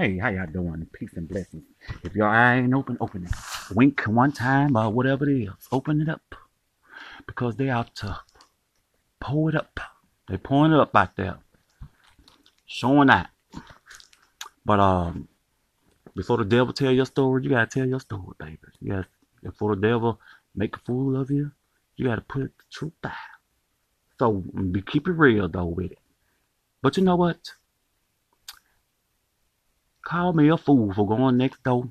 Hey, how y'all doing? Peace and blessings. If your eye ain't open, open it. Wink one time or whatever it is. Open it up. Because they out to pull it up. They pulling it up out there. Showing that. But um before the devil tell your story, you gotta tell your story, baby. You gotta before the devil make a fool of you, you gotta put the truth out. So be keep it real though with it. But you know what? Call me a fool for going next door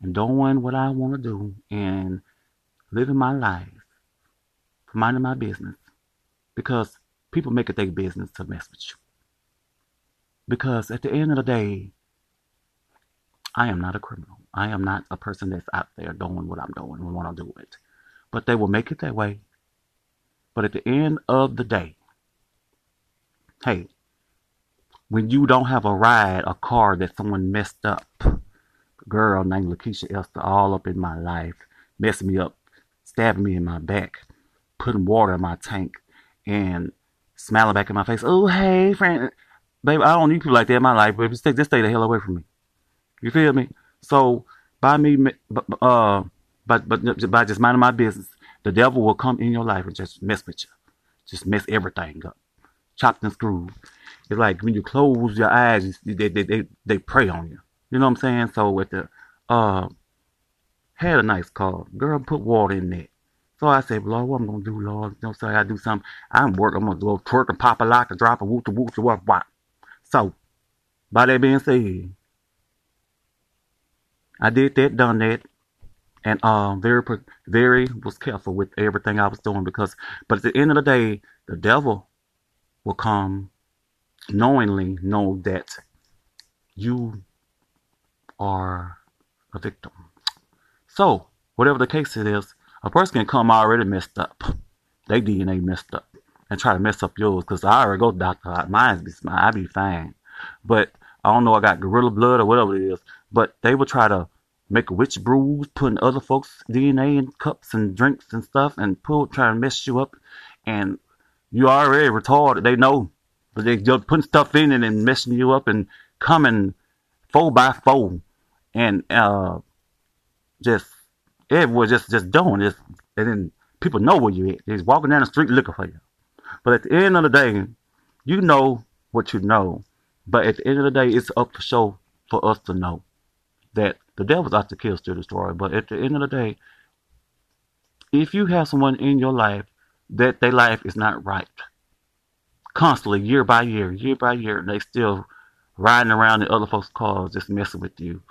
and doing what I want to do and living my life, minding my business. Because people make it their business to mess with you. Because at the end of the day, I am not a criminal. I am not a person that's out there doing what I'm doing and want to do it. But they will make it that way. But at the end of the day, hey, when you don't have a ride, a car that someone messed up, girl named Lakeisha Esther all up in my life, messing me up, stabbing me in my back, putting water in my tank, and smiling back in my face. Oh, hey, friend. Baby, I don't need people like that in my life, but just stay, just stay the hell away from me. You feel me? So, by me, uh, but, but by just minding my business, the devil will come in your life and just mess with you. Just mess everything up. Chopped and screwed. It's like when you close your eyes, they, they, they, they prey on you. You know what I'm saying? So with the, uh, had a nice car. Girl, put water in there. So I said, Lord, what I'm gonna do, Lord? You know, so I do something. I'm working. I'm gonna go twerk and pop a lock and drop a whoop to whoop to what what. So, by that being said, I did that, done that, and um, very very was careful with everything I was doing because, but at the end of the day, the devil will come knowingly know that you are a victim. So, whatever the case it is, a person can come already messed up. They DNA messed up and try to mess up yours because I already go doctor. Mine's be I be fine. But I don't know I got gorilla blood or whatever it is. But they will try to make witch brews, putting other folks' DNA in cups and drinks and stuff and pull trying to mess you up and you already retarded. They know but they just putting stuff in and messing you up and coming four by four and uh just everyone just just doing this and then people know where you at. They're walking down the street looking for you. But at the end of the day, you know what you know. But at the end of the day, it's up to show for us to know that the devil's out to kill, steal, destroy. But at the end of the day, if you have someone in your life that their life is not right, constantly, year by year, year by year, they still riding around in other folks' cars just messing with you.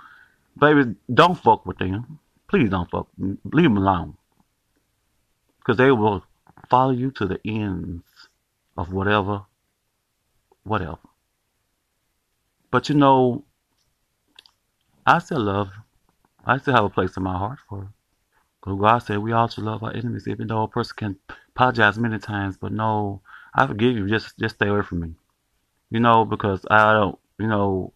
Baby, don't fuck with them. Please don't fuck. Leave them alone. Because they will follow you to the ends of whatever, whatever. But you know, I still love, I still have a place in my heart for Because God said we all should love our enemies, even though a person can apologize many times, but no, I forgive you. Just just stay away from me. You know, because I don't. You know.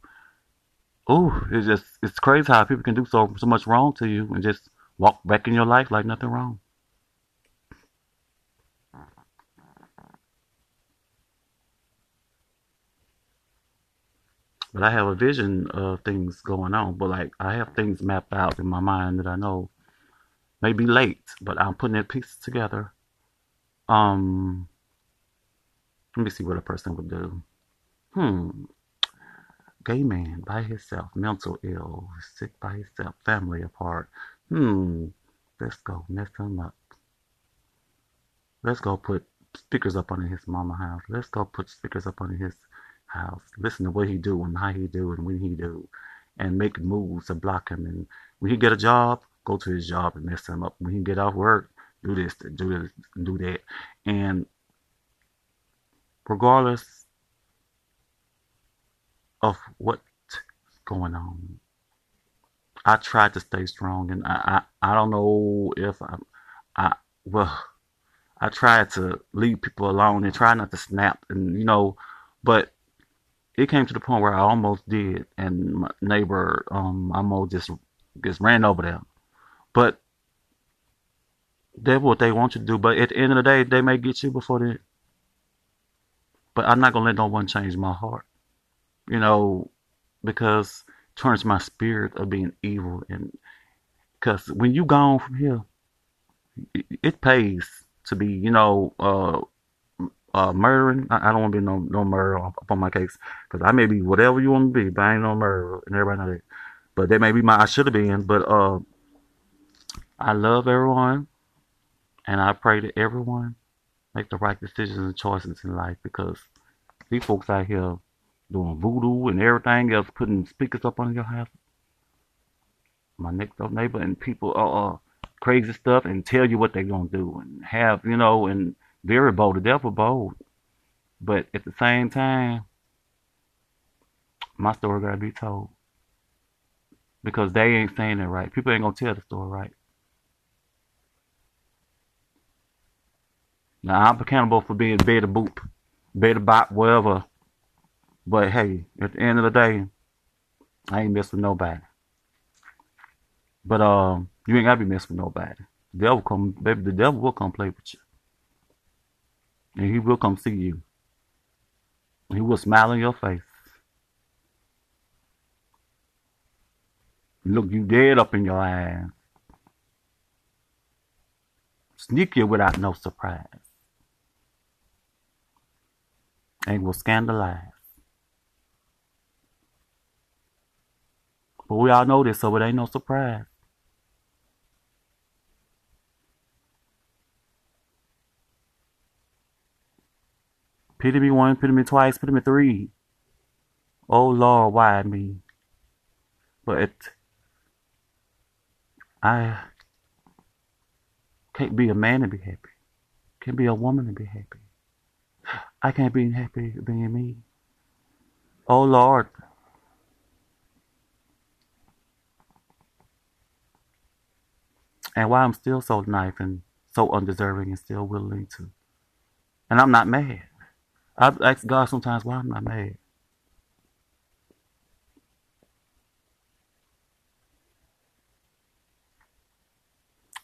Ooh, it's just it's crazy how people can do so so much wrong to you and just walk back in your life like nothing wrong. But I have a vision of things going on. But like I have things mapped out in my mind that I know may be late, but I'm putting the pieces together. Um let me see what a person would do. Hmm. Gay man by himself, mental ill, sick by himself, family apart. Hmm. Let's go mess him up. Let's go put speakers up on his mama house. Let's go put speakers up on his house. Listen to what he do and how he do and when he do. And make moves to block him. And when he get a job, go to his job and mess him up. When he get off work, do this, do this, do that. And regardless of what's going on. I tried to stay strong, and I, I, I don't know if I, I, well, I tried to leave people alone and try not to snap, and you know, but it came to the point where I almost did, and my neighbor, um, almost just just ran over them, but that's what they want you to do. But at the end of the day, they may get you before they but I'm not gonna let no one change my heart. You know, because turns my spirit of being evil. And because when you gone from here, it, it pays to be, you know, uh, uh, murdering. I, I don't want to be no no murder up on my case because I may be whatever you want to be, but I ain't no murderer, and everybody know that. But that may be my I should have been. But uh, I love everyone, and I pray that everyone make the right decisions and choices in life because these folks out here doing voodoo and everything else, putting speakers up on your house. My next door neighbor and people uh, uh crazy stuff and tell you what they're gonna do and have you know and very bold. The devil bold, but at the same time, my story gotta be told because they ain't saying it right. People ain't gonna tell the story right. Now I'm accountable for being better boop, better bop, whatever. But hey, at the end of the day, I ain't messing with nobody. But um, you ain't gotta be messing with nobody. The devil come, baby. The devil will come play with you, and he will come see you. He will smile in your face. Look you dead up in your eyes. Sneak you without no surprise. And will scandalize. But we all know this, so it ain't no surprise. Pity me once, pity me twice, pity me three. Oh Lord, why me? But I can't be a man and be happy. Can't be a woman and be happy. I can't be happy being me. Oh Lord. And why I'm still so nice and so undeserving and still willing to. And I'm not mad. I've asked God sometimes why I'm not mad.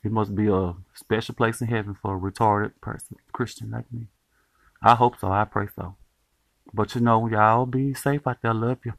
It must be a special place in heaven for a retarded person, Christian like me. I hope so. I pray so. But you know, y'all be safe out there. Love you.